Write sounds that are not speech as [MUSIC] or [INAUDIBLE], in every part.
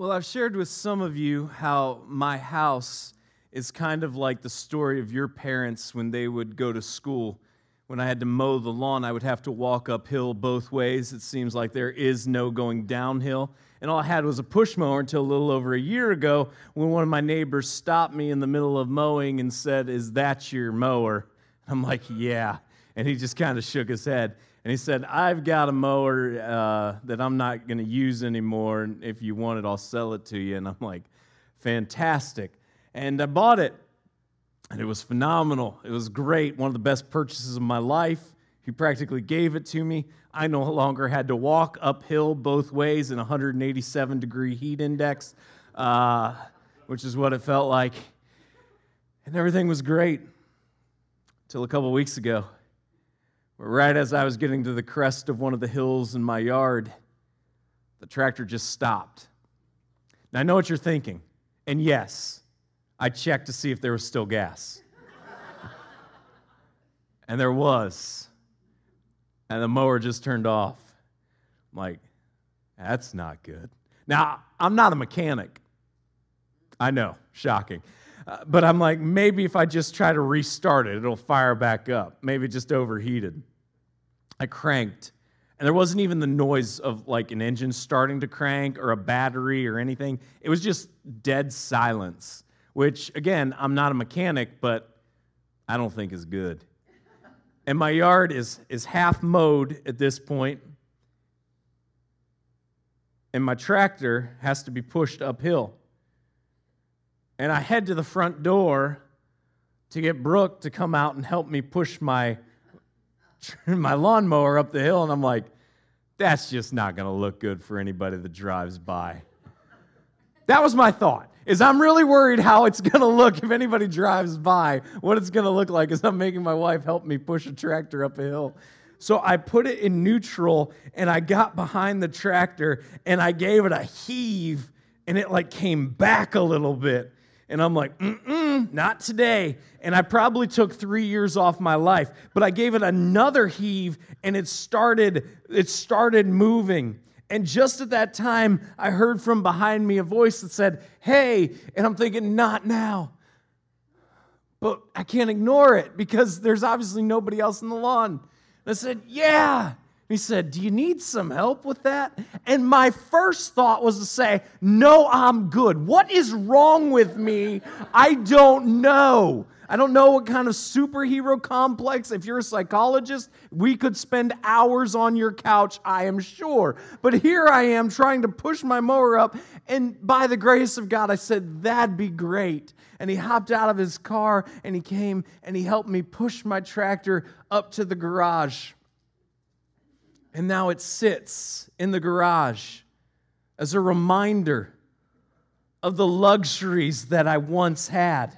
Well, I've shared with some of you how my house is kind of like the story of your parents when they would go to school. When I had to mow the lawn, I would have to walk uphill both ways. It seems like there is no going downhill. And all I had was a push mower until a little over a year ago when one of my neighbors stopped me in the middle of mowing and said, Is that your mower? I'm like, Yeah. And he just kind of shook his head. And he said, I've got a mower uh, that I'm not going to use anymore. And if you want it, I'll sell it to you. And I'm like, fantastic. And I bought it. And it was phenomenal. It was great. One of the best purchases of my life. He practically gave it to me. I no longer had to walk uphill both ways in 187 degree heat index, uh, which is what it felt like. And everything was great until a couple weeks ago. Right as I was getting to the crest of one of the hills in my yard, the tractor just stopped. Now, I know what you're thinking. And yes, I checked to see if there was still gas. [LAUGHS] and there was. And the mower just turned off. I'm like, that's not good. Now, I'm not a mechanic. I know, shocking. Uh, but I'm like, maybe if I just try to restart it, it'll fire back up. Maybe it just overheated. I cranked, and there wasn't even the noise of like an engine starting to crank or a battery or anything. It was just dead silence, which, again, I'm not a mechanic, but I don't think is good. And my yard is, is half mowed at this point, and my tractor has to be pushed uphill. And I head to the front door to get Brooke to come out and help me push my [LAUGHS] my lawnmower up the hill, and I'm like, that's just not going to look good for anybody that drives by. That was my thought. Is I'm really worried how it's going to look if anybody drives by. What it's going to look like is I'm making my wife help me push a tractor up a hill. So I put it in neutral and I got behind the tractor and I gave it a heave and it like came back a little bit. And I'm like, mm not today. And I probably took three years off my life, but I gave it another heave and it started, it started moving. And just at that time, I heard from behind me a voice that said, Hey, and I'm thinking, not now. But I can't ignore it because there's obviously nobody else in the lawn. And I said, Yeah. He said, Do you need some help with that? And my first thought was to say, No, I'm good. What is wrong with me? I don't know. I don't know what kind of superhero complex. If you're a psychologist, we could spend hours on your couch, I am sure. But here I am trying to push my mower up, and by the grace of God, I said, That'd be great. And he hopped out of his car and he came and he helped me push my tractor up to the garage. And now it sits in the garage as a reminder of the luxuries that I once had.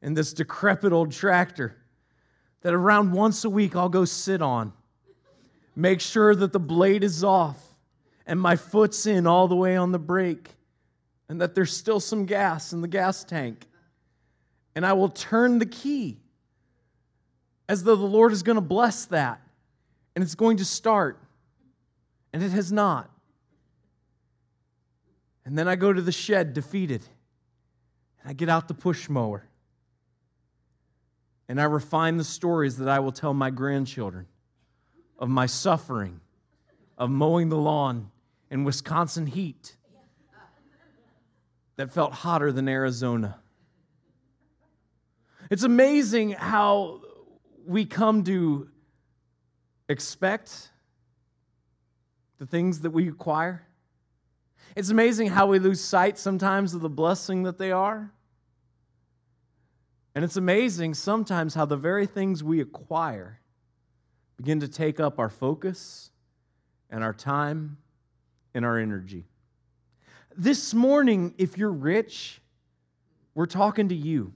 In this decrepit old tractor that around once a week I'll go sit on, make sure that the blade is off and my foot's in all the way on the brake, and that there's still some gas in the gas tank. And I will turn the key as though the Lord is going to bless that and it's going to start, and it has not. And then I go to the shed defeated, and I get out the push mower, and I refine the stories that I will tell my grandchildren of my suffering, of mowing the lawn in Wisconsin heat that felt hotter than Arizona. It's amazing how we come to expect the things that we acquire. It's amazing how we lose sight sometimes of the blessing that they are. And it's amazing sometimes how the very things we acquire begin to take up our focus and our time and our energy. This morning, if you're rich, we're talking to you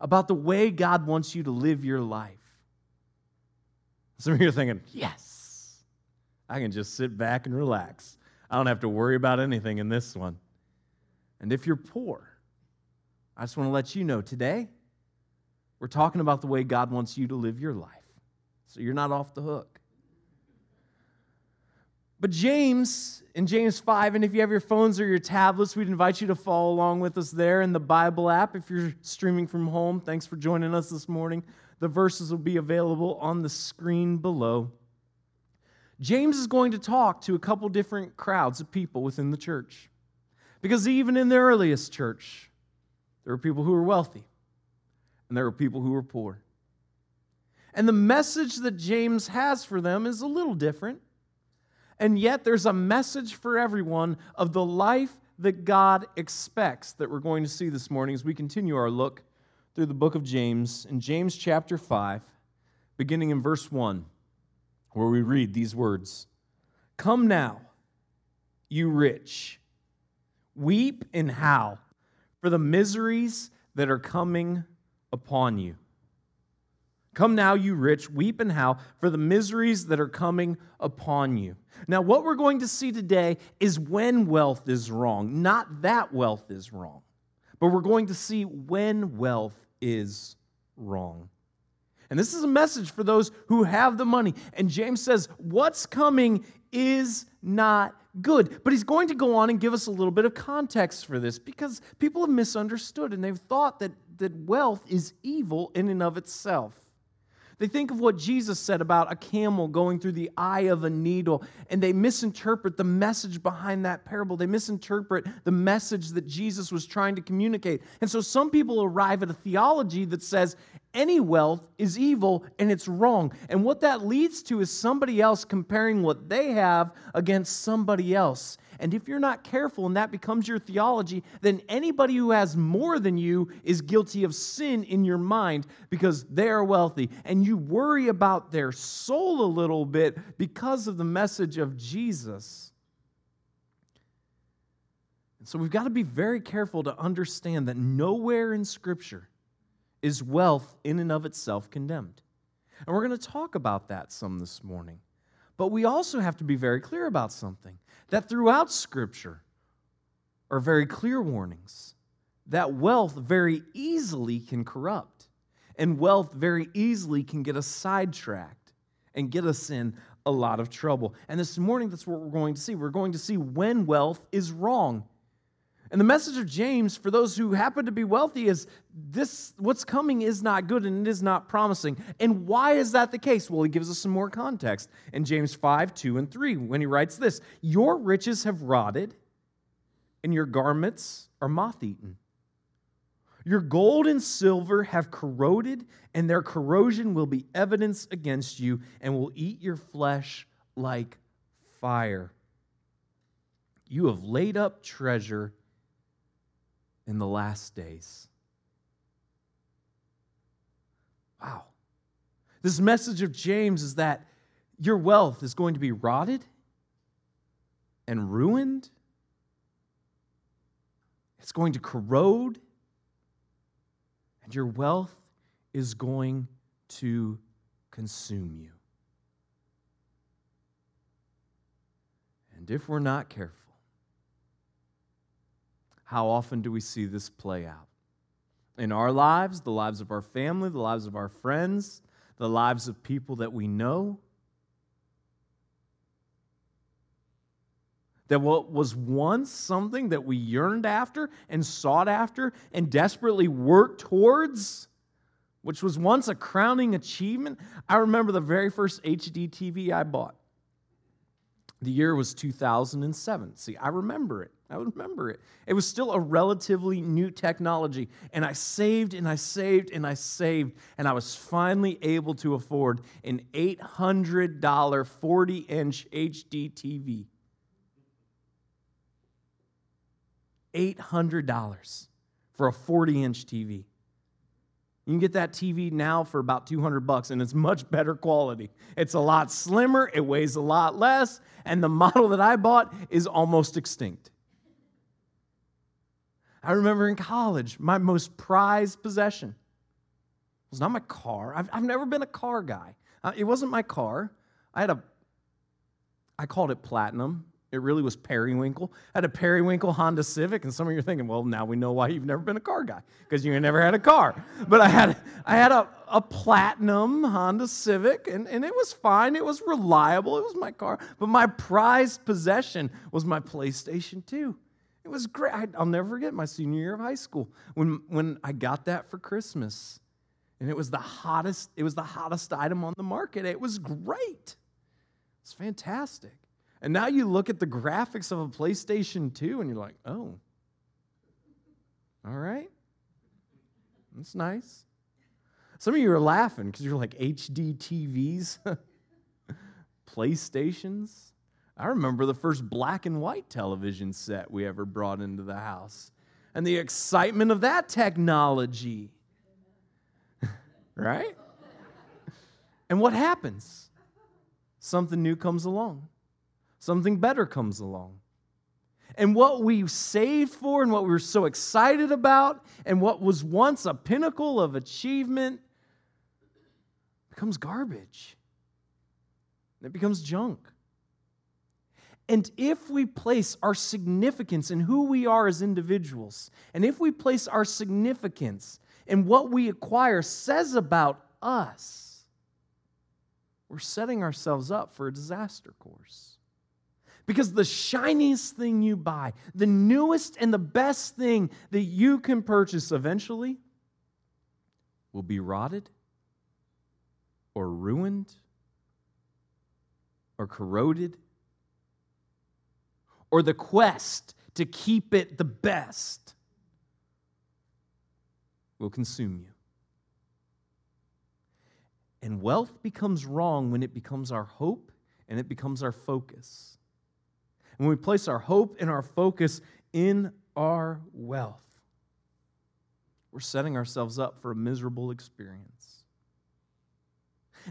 about the way God wants you to live your life. [LAUGHS] Some of you are thinking, yes, I can just sit back and relax. I don't have to worry about anything in this one. And if you're poor, I just want to let you know today, we're talking about the way God wants you to live your life. So you're not off the hook. But James, in James 5, and if you have your phones or your tablets, we'd invite you to follow along with us there in the Bible app. If you're streaming from home, thanks for joining us this morning. The verses will be available on the screen below. James is going to talk to a couple different crowds of people within the church. Because even in the earliest church, there were people who were wealthy and there were people who were poor. And the message that James has for them is a little different. And yet, there's a message for everyone of the life that God expects that we're going to see this morning as we continue our look through the book of James in James chapter 5, beginning in verse 1, where we read these words Come now, you rich, weep and howl for the miseries that are coming upon you. Come now, you rich, weep and howl for the miseries that are coming upon you. Now, what we're going to see today is when wealth is wrong, not that wealth is wrong, but we're going to see when wealth is wrong. And this is a message for those who have the money. And James says, What's coming is not good. But he's going to go on and give us a little bit of context for this because people have misunderstood and they've thought that, that wealth is evil in and of itself. They think of what Jesus said about a camel going through the eye of a needle, and they misinterpret the message behind that parable. They misinterpret the message that Jesus was trying to communicate. And so some people arrive at a theology that says any wealth is evil and it's wrong. And what that leads to is somebody else comparing what they have against somebody else. And if you're not careful and that becomes your theology, then anybody who has more than you is guilty of sin in your mind because they are wealthy. And you worry about their soul a little bit because of the message of Jesus. And so we've got to be very careful to understand that nowhere in Scripture is wealth in and of itself condemned. And we're going to talk about that some this morning. But we also have to be very clear about something that throughout Scripture are very clear warnings that wealth very easily can corrupt, and wealth very easily can get us sidetracked and get us in a lot of trouble. And this morning, that's what we're going to see. We're going to see when wealth is wrong and the message of James for those who happen to be wealthy is this what's coming is not good and it is not promising. And why is that the case? Well, he gives us some more context in James 5, 2, and 3 when he writes this Your riches have rotted, and your garments are moth eaten. Your gold and silver have corroded, and their corrosion will be evidence against you and will eat your flesh like fire. You have laid up treasure in the last days. Wow. This message of James is that your wealth is going to be rotted and ruined. It's going to corrode, and your wealth is going to consume you. And if we're not careful, how often do we see this play out? In our lives, the lives of our family, the lives of our friends, the lives of people that we know. That what was once something that we yearned after and sought after and desperately worked towards, which was once a crowning achievement. I remember the very first HD TV I bought. The year was 2007. See, I remember it. I remember it. It was still a relatively new technology. And I saved and I saved and I saved. And I was finally able to afford an $800 40 inch HD TV. $800 for a 40 inch TV. You can get that TV now for about 200 bucks and it's much better quality. It's a lot slimmer, it weighs a lot less, and the model that I bought is almost extinct. I remember in college, my most prized possession was not my car. I've, I've never been a car guy. Uh, it wasn't my car. I had a, I called it platinum. It really was periwinkle. I had a periwinkle Honda Civic, and some of you are thinking, well, now we know why you've never been a car guy because you never had a car. But I had, I had a, a platinum Honda Civic, and, and it was fine. It was reliable. It was my car. But my prized possession was my PlayStation 2. It was great. I, I'll never forget my senior year of high school when, when I got that for Christmas. And it was the hottest, it was the hottest item on the market. It was great. It's fantastic. And now you look at the graphics of a PlayStation 2 and you're like, oh, all right. That's nice. Some of you are laughing because you're like HD TVs, [LAUGHS] PlayStations. I remember the first black and white television set we ever brought into the house and the excitement of that technology. [LAUGHS] right? And what happens? Something new comes along, something better comes along. And what we saved for and what we were so excited about and what was once a pinnacle of achievement becomes garbage. It becomes junk. And if we place our significance in who we are as individuals, and if we place our significance in what we acquire says about us, we're setting ourselves up for a disaster course. Because the shiniest thing you buy, the newest and the best thing that you can purchase eventually will be rotted or ruined or corroded or the quest to keep it the best will consume you. And wealth becomes wrong when it becomes our hope and it becomes our focus. When we place our hope and our focus in our wealth, we're setting ourselves up for a miserable experience.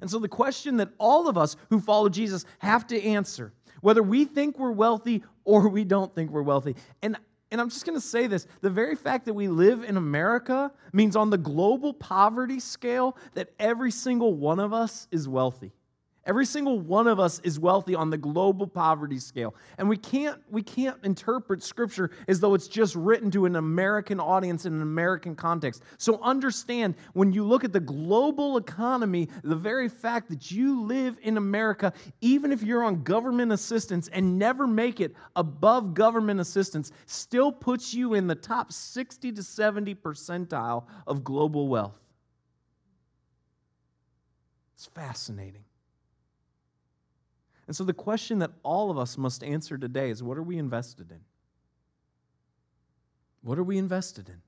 And so, the question that all of us who follow Jesus have to answer whether we think we're wealthy or we don't think we're wealthy. And and I'm just going to say this the very fact that we live in America means on the global poverty scale that every single one of us is wealthy. Every single one of us is wealthy on the global poverty scale. And we can't, we can't interpret Scripture as though it's just written to an American audience in an American context. So understand when you look at the global economy, the very fact that you live in America, even if you're on government assistance and never make it above government assistance, still puts you in the top 60 to 70 percentile of global wealth. It's fascinating. And so the question that all of us must answer today is what are we invested in? What are we invested in?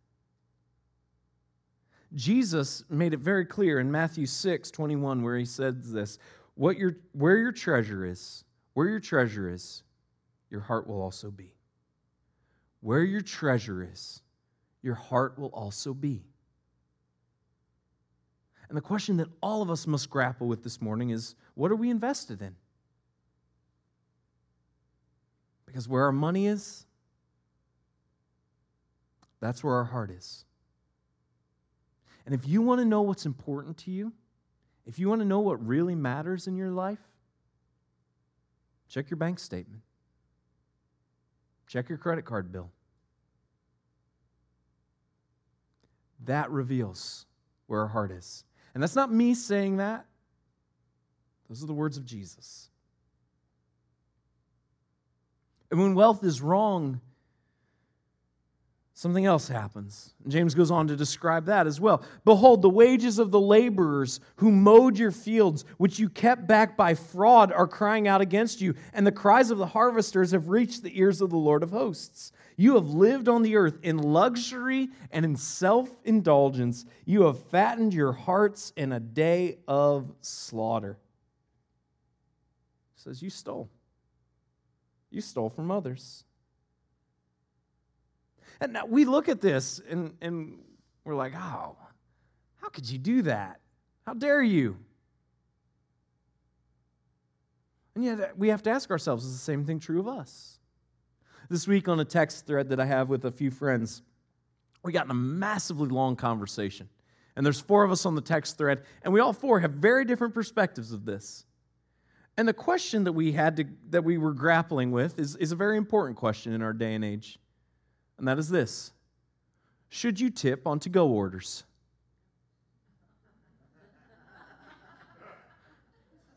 Jesus made it very clear in Matthew 6 21, where he says this what your, where your treasure is, where your treasure is, your heart will also be. Where your treasure is, your heart will also be. And the question that all of us must grapple with this morning is what are we invested in? Because where our money is, that's where our heart is. And if you want to know what's important to you, if you want to know what really matters in your life, check your bank statement, check your credit card bill. That reveals where our heart is. And that's not me saying that, those are the words of Jesus. And when wealth is wrong, something else happens. And James goes on to describe that as well. Behold, the wages of the laborers who mowed your fields, which you kept back by fraud, are crying out against you, and the cries of the harvesters have reached the ears of the Lord of hosts. You have lived on the earth in luxury and in self indulgence. You have fattened your hearts in a day of slaughter. says, You stole. You stole from others. And now we look at this and, and we're like, oh, how could you do that? How dare you? And yet uh, we have to ask ourselves, is the same thing true of us? This week on a text thread that I have with a few friends, we got in a massively long conversation. And there's four of us on the text thread, and we all four have very different perspectives of this. And the question that we had to that we were grappling with is, is a very important question in our day and age. And that is this. Should you tip on to-go orders?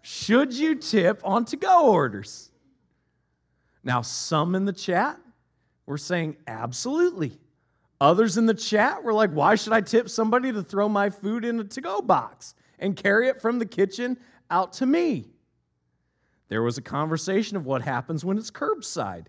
Should you tip on to-go orders? Now, some in the chat were saying absolutely. Others in the chat were like, why should I tip somebody to throw my food in a to go box and carry it from the kitchen out to me? There was a conversation of what happens when it's curbside.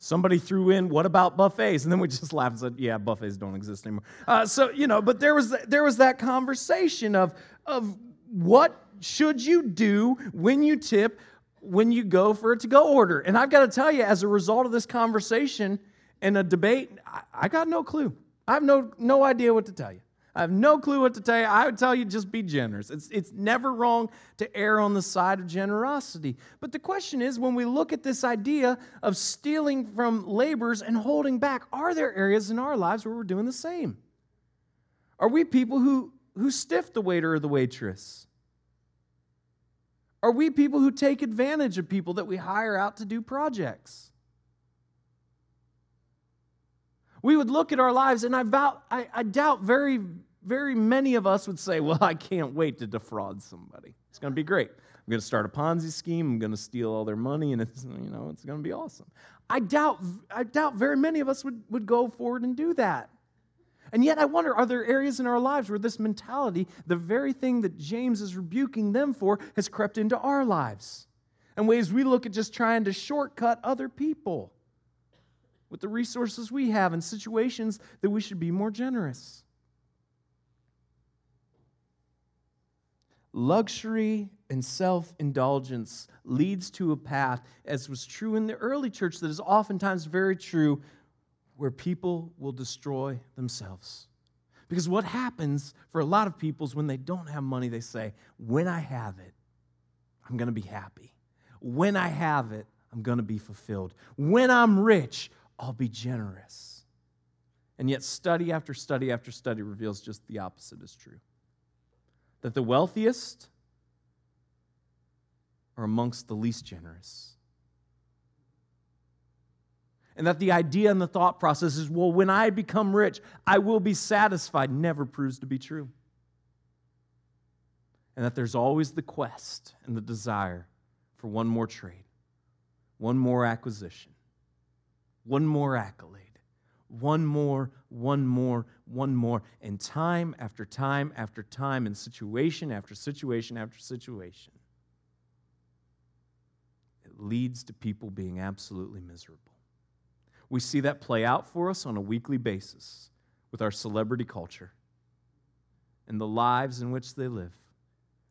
Somebody threw in, "What about buffets?" And then we just [LAUGHS] laughed and said, "Yeah, buffets don't exist anymore." Uh, so you know, but there was there was that conversation of of what should you do when you tip when you go for a to go order. And I've got to tell you, as a result of this conversation and a debate, I, I got no clue. I have no no idea what to tell you. I have no clue what to tell you. I would tell you just be generous. It's, it's never wrong to err on the side of generosity. But the question is when we look at this idea of stealing from laborers and holding back, are there areas in our lives where we're doing the same? Are we people who, who stiff the waiter or the waitress? Are we people who take advantage of people that we hire out to do projects? We would look at our lives, and I, vow, I, I doubt very very many of us would say, Well, I can't wait to defraud somebody. It's going to be great. I'm going to start a Ponzi scheme. I'm going to steal all their money, and it's, you know, it's going to be awesome. I doubt, I doubt very many of us would, would go forward and do that. And yet, I wonder are there areas in our lives where this mentality, the very thing that James is rebuking them for, has crept into our lives? And ways we look at just trying to shortcut other people with the resources we have in situations that we should be more generous. Luxury and self indulgence leads to a path, as was true in the early church, that is oftentimes very true, where people will destroy themselves. Because what happens for a lot of people is when they don't have money, they say, When I have it, I'm going to be happy. When I have it, I'm going to be fulfilled. When I'm rich, I'll be generous. And yet, study after study after study reveals just the opposite is true that the wealthiest are amongst the least generous. And that the idea and the thought process is, well, when I become rich, I will be satisfied, never proves to be true. And that there's always the quest and the desire for one more trade, one more acquisition, one more accolade one more, one more, one more. And time after time after time, and situation after situation after situation, it leads to people being absolutely miserable. We see that play out for us on a weekly basis with our celebrity culture and the lives in which they live,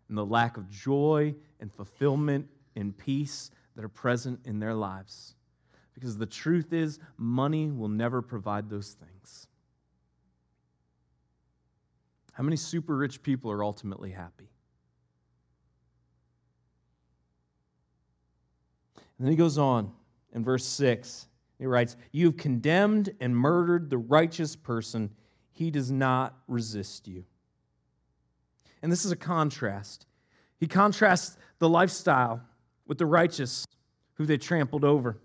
and the lack of joy and fulfillment and peace that are present in their lives. Because the truth is, money will never provide those things. How many super rich people are ultimately happy? And then he goes on in verse 6. He writes, You've condemned and murdered the righteous person. He does not resist you. And this is a contrast. He contrasts the lifestyle with the righteous who they trampled over.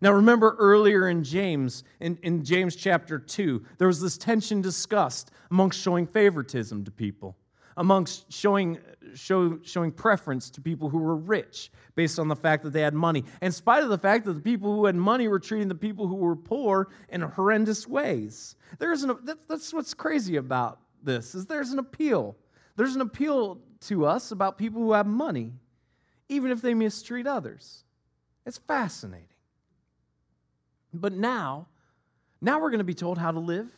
Now, remember earlier in James, in, in James chapter 2, there was this tension discussed amongst showing favoritism to people, amongst showing, show, showing preference to people who were rich based on the fact that they had money, in spite of the fact that the people who had money were treating the people who were poor in horrendous ways. There's an, that's what's crazy about this, is there's an appeal. There's an appeal to us about people who have money, even if they mistreat others. It's fascinating. But now, now we're going to be told how to live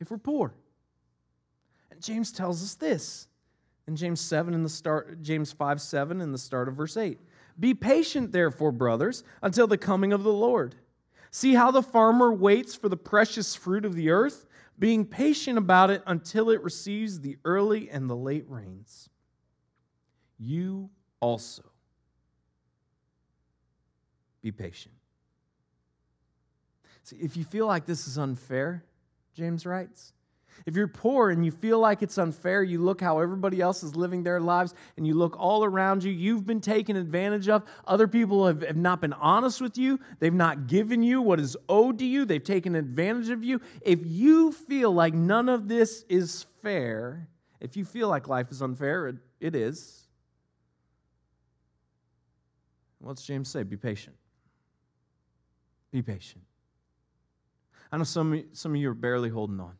if we're poor. And James tells us this in James 7 in the start James 5 7 in the start of verse 8. Be patient, therefore, brothers, until the coming of the Lord. See how the farmer waits for the precious fruit of the earth, being patient about it until it receives the early and the late rains. You also be patient. See, if you feel like this is unfair, James writes, If you're poor and you feel like it's unfair, you look how everybody else is living their lives and you look all around you, you've been taken advantage of. Other people have, have not been honest with you, they've not given you what is owed to you, they've taken advantage of you. If you feel like none of this is fair, if you feel like life is unfair, it, it is. What's James say? Be patient. Be patient. I know some, some of you are barely holding on.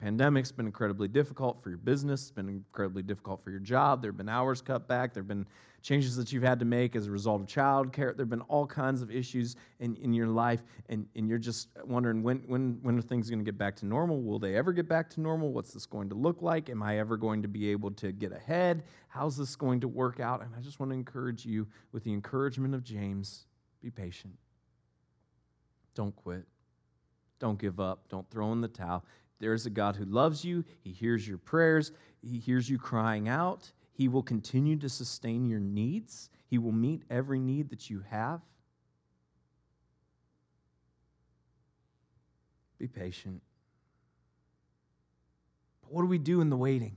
pandemic's been incredibly difficult for your business, it's been incredibly difficult for your job. There have been hours cut back, there have been changes that you've had to make as a result of childcare. There have been all kinds of issues in, in your life, and, and you're just wondering when, when, when are things going to get back to normal? Will they ever get back to normal? What's this going to look like? Am I ever going to be able to get ahead? How's this going to work out? And I just want to encourage you with the encouragement of James be patient. Don't quit. Don't give up. Don't throw in the towel. There's a God who loves you. He hears your prayers. He hears you crying out. He will continue to sustain your needs. He will meet every need that you have. Be patient. But what do we do in the waiting?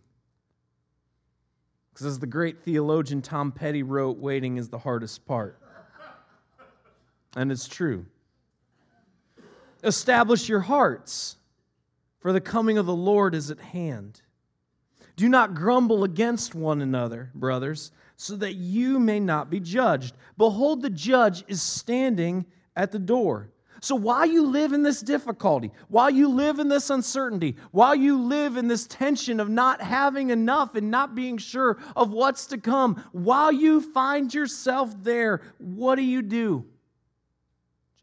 Because as the great theologian Tom Petty wrote, waiting is the hardest part. And it's true. Establish your hearts for the coming of the Lord is at hand. Do not grumble against one another, brothers, so that you may not be judged. Behold, the judge is standing at the door. So while you live in this difficulty, while you live in this uncertainty, while you live in this tension of not having enough and not being sure of what's to come, while you find yourself there, what do you do?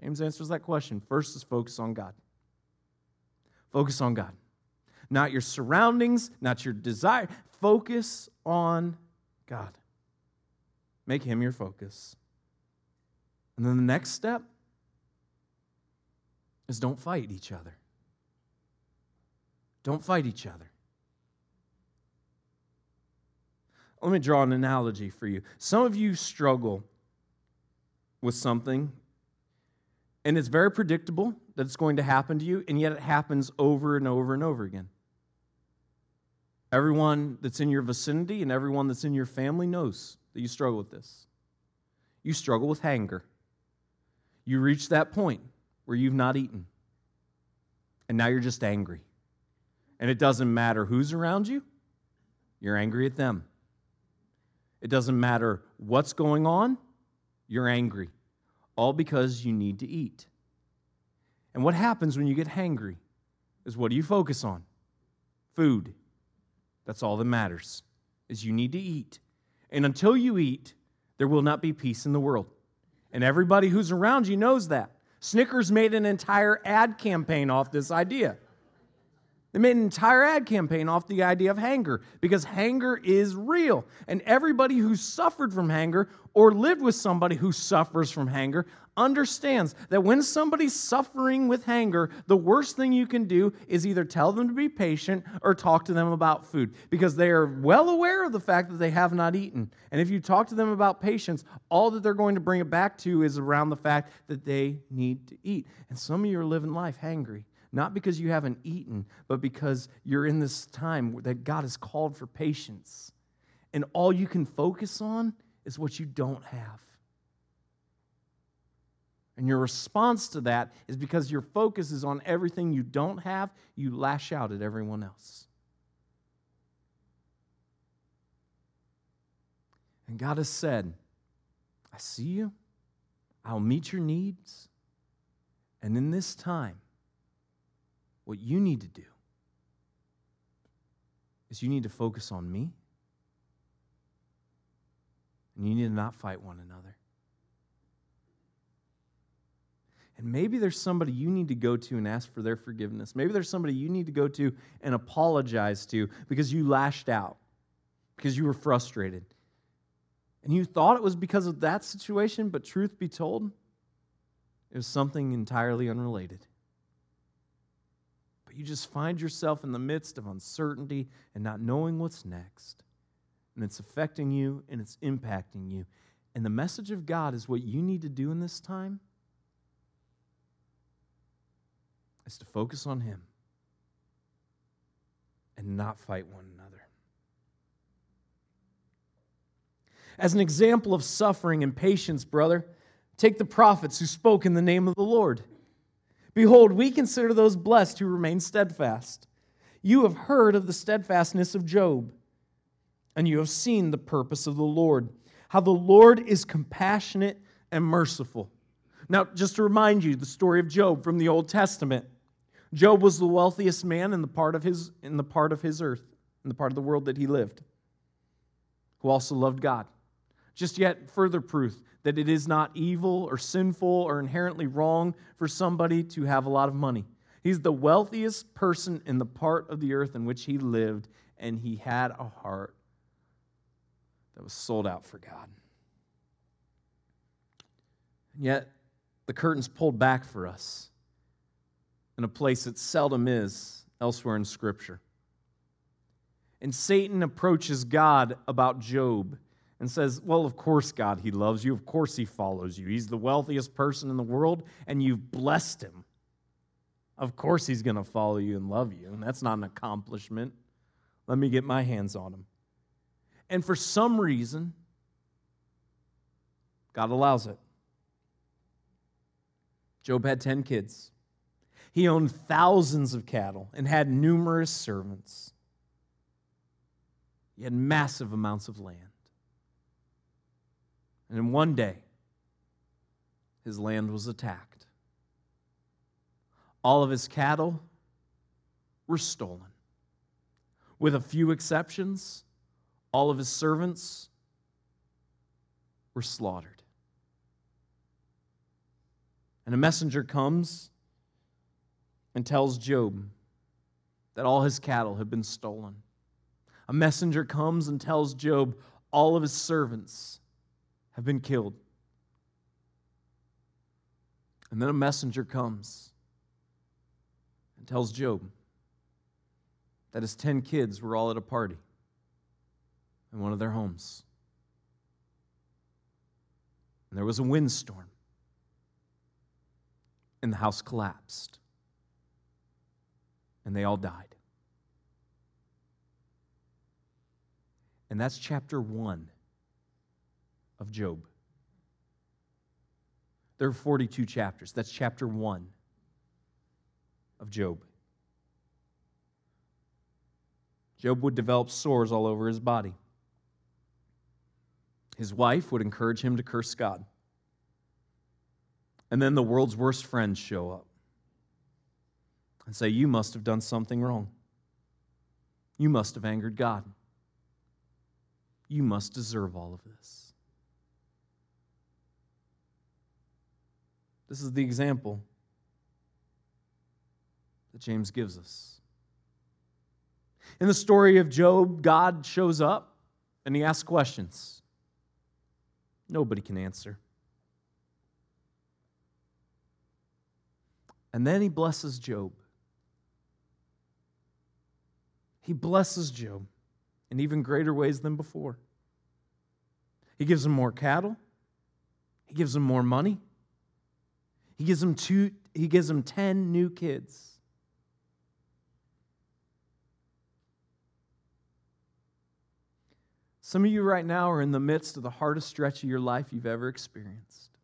James answers that question. First is focus on God. Focus on God. Not your surroundings, not your desire. Focus on God. Make Him your focus. And then the next step is don't fight each other. Don't fight each other. Let me draw an analogy for you. Some of you struggle with something and it's very predictable that it's going to happen to you, and yet it happens over and over and over again. Everyone that's in your vicinity and everyone that's in your family knows that you struggle with this. You struggle with hunger. You reach that point where you've not eaten, and now you're just angry. And it doesn't matter who's around you, you're angry at them. It doesn't matter what's going on, you're angry all because you need to eat. And what happens when you get hangry is what do you focus on? Food. That's all that matters. Is you need to eat. And until you eat, there will not be peace in the world. And everybody who's around you knows that. Snickers made an entire ad campaign off this idea. They made an entire ad campaign off the idea of hanger because hanger is real. And everybody who suffered from hanger or lived with somebody who suffers from hanger understands that when somebody's suffering with hanger, the worst thing you can do is either tell them to be patient or talk to them about food because they are well aware of the fact that they have not eaten. And if you talk to them about patience, all that they're going to bring it back to is around the fact that they need to eat. And some of you are living life hangry not because you haven't eaten, but because you're in this time that God has called for patience. And all you can focus on is what you don't have. And your response to that is because your focus is on everything you don't have, you lash out at everyone else. And God has said, I see you, I'll meet your needs, and in this time, what you need to do is you need to focus on me. And you need to not fight one another. And maybe there's somebody you need to go to and ask for their forgiveness. Maybe there's somebody you need to go to and apologize to because you lashed out, because you were frustrated. And you thought it was because of that situation, but truth be told, it was something entirely unrelated but you just find yourself in the midst of uncertainty and not knowing what's next. And it's affecting you and it's impacting you. And the message of God is what you need to do in this time is to focus on Him and not fight one another. As an example of suffering and patience, brother, take the prophets who spoke in the name of the Lord. Behold, we consider those blessed who remain steadfast. You have heard of the steadfastness of Job, and you have seen the purpose of the Lord, how the Lord is compassionate and merciful. Now, just to remind you, the story of Job from the Old Testament. Job was the wealthiest man in the part of his, in the part of his earth, in the part of the world that he lived, who also loved God. Just yet further proof that it is not evil or sinful or inherently wrong for somebody to have a lot of money. He's the wealthiest person in the part of the earth in which he lived, and he had a heart that was sold out for God. And yet, the curtain's pulled back for us in a place that seldom is elsewhere in Scripture. And Satan approaches God about Job and says, Well, of course, God, he loves you. Of course, he follows you. He's the wealthiest person in the world, and you've blessed him. Of course, he's going to follow you and love you. And that's not an accomplishment. Let me get my hands on him. And for some reason, God allows it. Job had 10 kids. He owned thousands of cattle and had numerous servants. He had massive amounts of land. And in one day, his land was attacked. All of his cattle were stolen. With a few exceptions, all of his servants were slaughtered. And a messenger comes and tells Job that all his cattle have been stolen. A messenger comes and tells Job all of his servants have been killed. And then a messenger comes and tells Job that his 10 kids were all at a party in one of their homes. And there was a windstorm, and the house collapsed, and they all died. And that's chapter one of Job. There are 42 chapters. That's chapter one of Job. Job would develop sores all over his body. His wife would encourage him to curse God. And then the world's worst friends show up and say, You must have done something wrong. You must have angered God. You must deserve all of this. This is the example that James gives us. In the story of Job, God shows up and he asks questions. Nobody can answer. And then he blesses Job. He blesses Job in even greater ways than before. He gives him more cattle. He gives him more money. He gives him two, he gives him 10 new kids. Some of you right now are in the midst of the hardest stretch of your life you've ever experienced.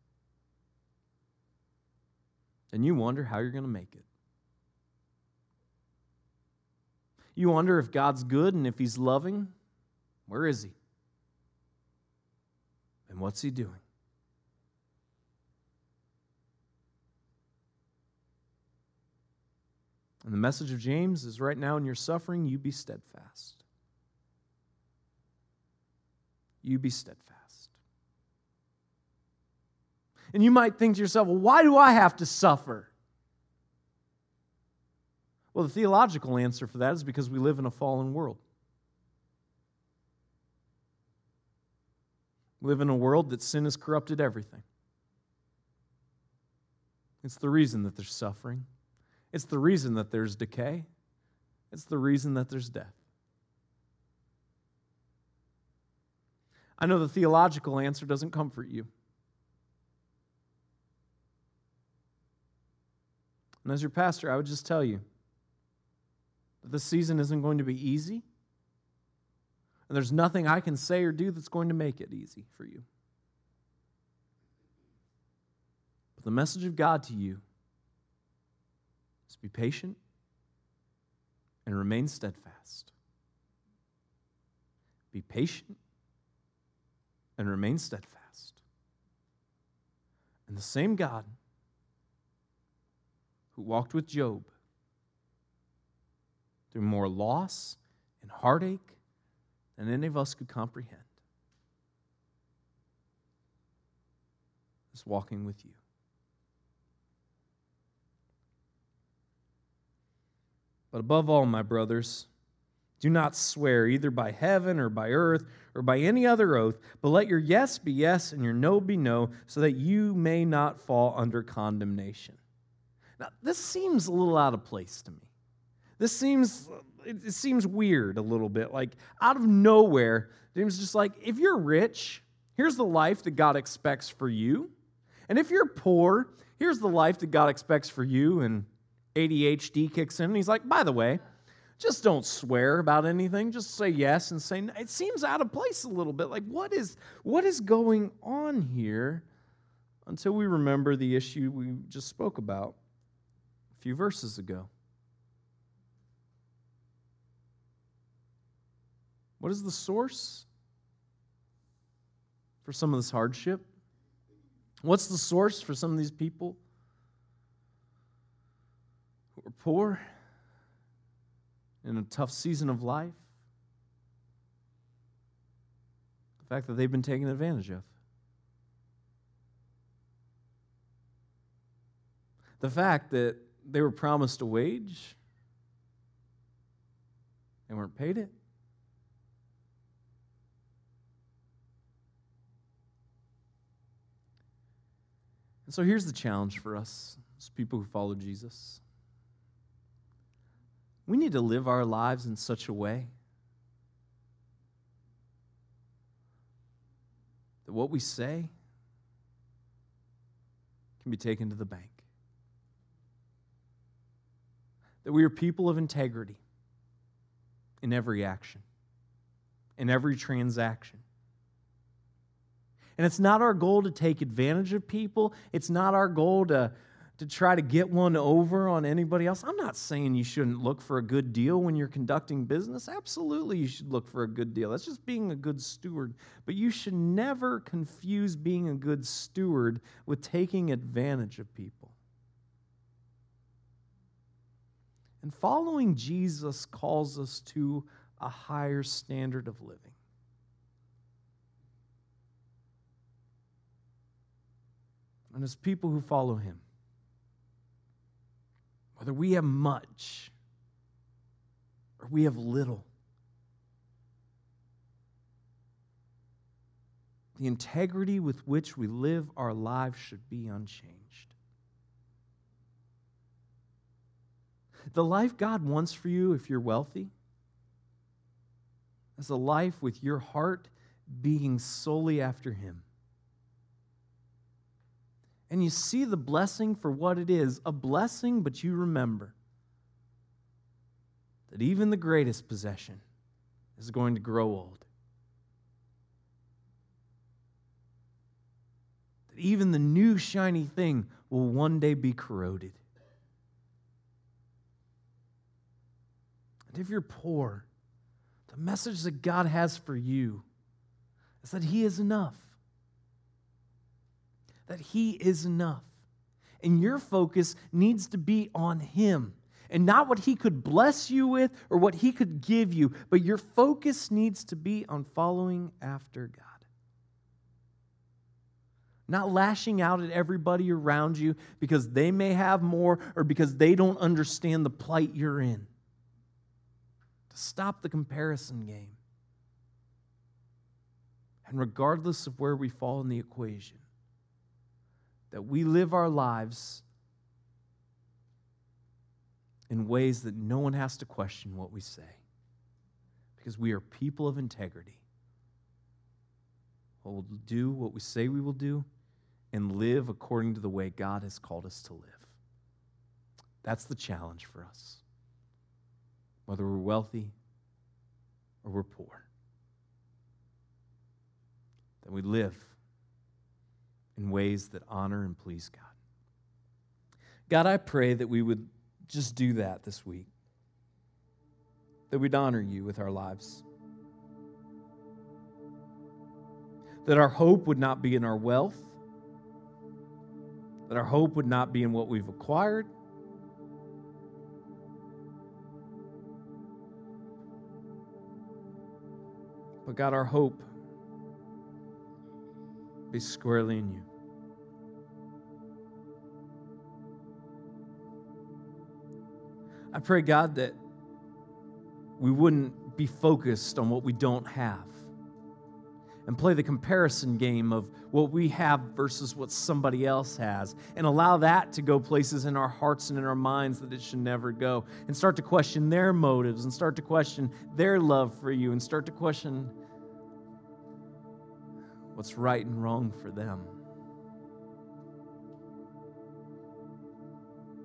And you wonder how you're going to make it. You wonder if God's good and if He's loving. Where is He? And what's He doing? And the message of James is right now in your suffering, you be steadfast you be steadfast. And you might think to yourself, well, why do I have to suffer? Well, the theological answer for that is because we live in a fallen world. We live in a world that sin has corrupted everything. It's the reason that there's suffering. It's the reason that there's decay. It's the reason that there's death. I know the theological answer doesn't comfort you. And as your pastor, I would just tell you that this season isn't going to be easy. And there's nothing I can say or do that's going to make it easy for you. But the message of God to you is be patient and remain steadfast. Be patient and remain steadfast. And the same God who walked with Job through more loss and heartache than any of us could comprehend is walking with you. But above all, my brothers, do not swear either by heaven or by earth or by any other oath, but let your yes be yes and your no be no, so that you may not fall under condemnation. Now, this seems a little out of place to me. This seems it, seems weird a little bit. Like out of nowhere, James is just like, if you're rich, here's the life that God expects for you. And if you're poor, here's the life that God expects for you. And ADHD kicks in, and he's like, by the way, just don't swear about anything. Just say yes and say no. It seems out of place a little bit. Like, what is what is going on here? Until we remember the issue we just spoke about a few verses ago. What is the source for some of this hardship? What's the source for some of these people who are poor in a tough season of life? The fact that they've been taken advantage of. The fact that they were promised a wage, they weren't paid it. And so here's the challenge for us as people who follow Jesus. We need to live our lives in such a way that what we say can be taken to the bank. That we are people of integrity in every action, in every transaction. And it's not our goal to take advantage of people. It's not our goal to, to try to get one over on anybody else. I'm not saying you shouldn't look for a good deal when you're conducting business. Absolutely, you should look for a good deal. That's just being a good steward. But you should never confuse being a good steward with taking advantage of people. And following Jesus calls us to a higher standard of living. and as people who follow him. Whether we have much or we have little, the integrity with which we live our lives should be unchanged. The life God wants for you if you're wealthy is a life with your heart being solely after Him and you see the blessing for what it is a blessing, but you remember that even the greatest possession is going to grow old. That even the new shiny thing will one day be corroded. And if you're poor, the message that God has for you is that He is enough that He is enough. And your focus needs to be on Him and not what He could bless you with or what He could give you, but your focus needs to be on following after God. Not lashing out at everybody around you because they may have more or because they don't understand the plight you're in. To stop the comparison game. And regardless of where we fall in the equation, that we live our lives in ways that no one has to question what we say because we are people of integrity. We'll do what we say we will do and live according to the way God has called us to live. That's the challenge for us. Whether we're wealthy or we're poor, that we live in ways that honor and please God. God, I pray that we would just do that this week, that we'd honor you with our lives. That our hope would not be in our wealth, that our hope would not be in what we've acquired. But God, our hope be squarely in you. I pray, God, that we wouldn't be focused on what we don't have and play the comparison game of what we have versus what somebody else has and allow that to go places in our hearts and in our minds that it should never go and start to question their motives and start to question their love for you and start to question what's right and wrong for them.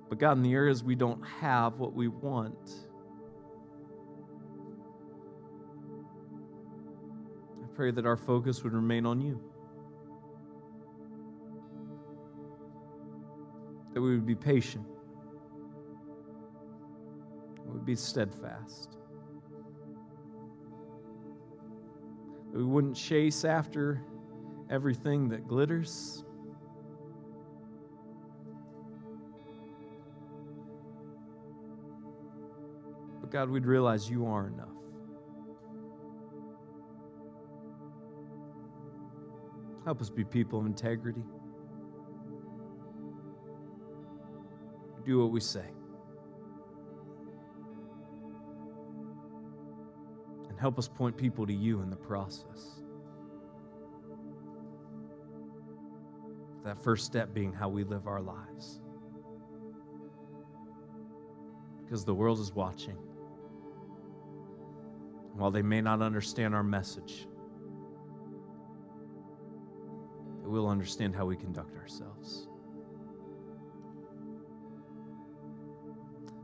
But God, in the areas we don't have what we want, I pray that our focus would remain on you. That we would be patient. We would be steadfast. That we wouldn't chase after everything that glitters. But God, we'd realize you are enough. Help us be people of integrity. Do what we say. And help us point people to you in the process. That first step being how we live our lives. Because the world is watching. While they may not understand our message, they will understand how we conduct ourselves.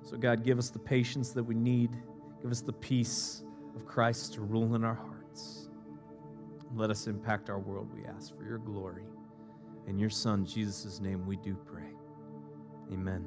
So, God, give us the patience that we need. Give us the peace of Christ to rule in our hearts. Let us impact our world, we ask, for your glory. In your Son, Jesus' name, we do pray. Amen.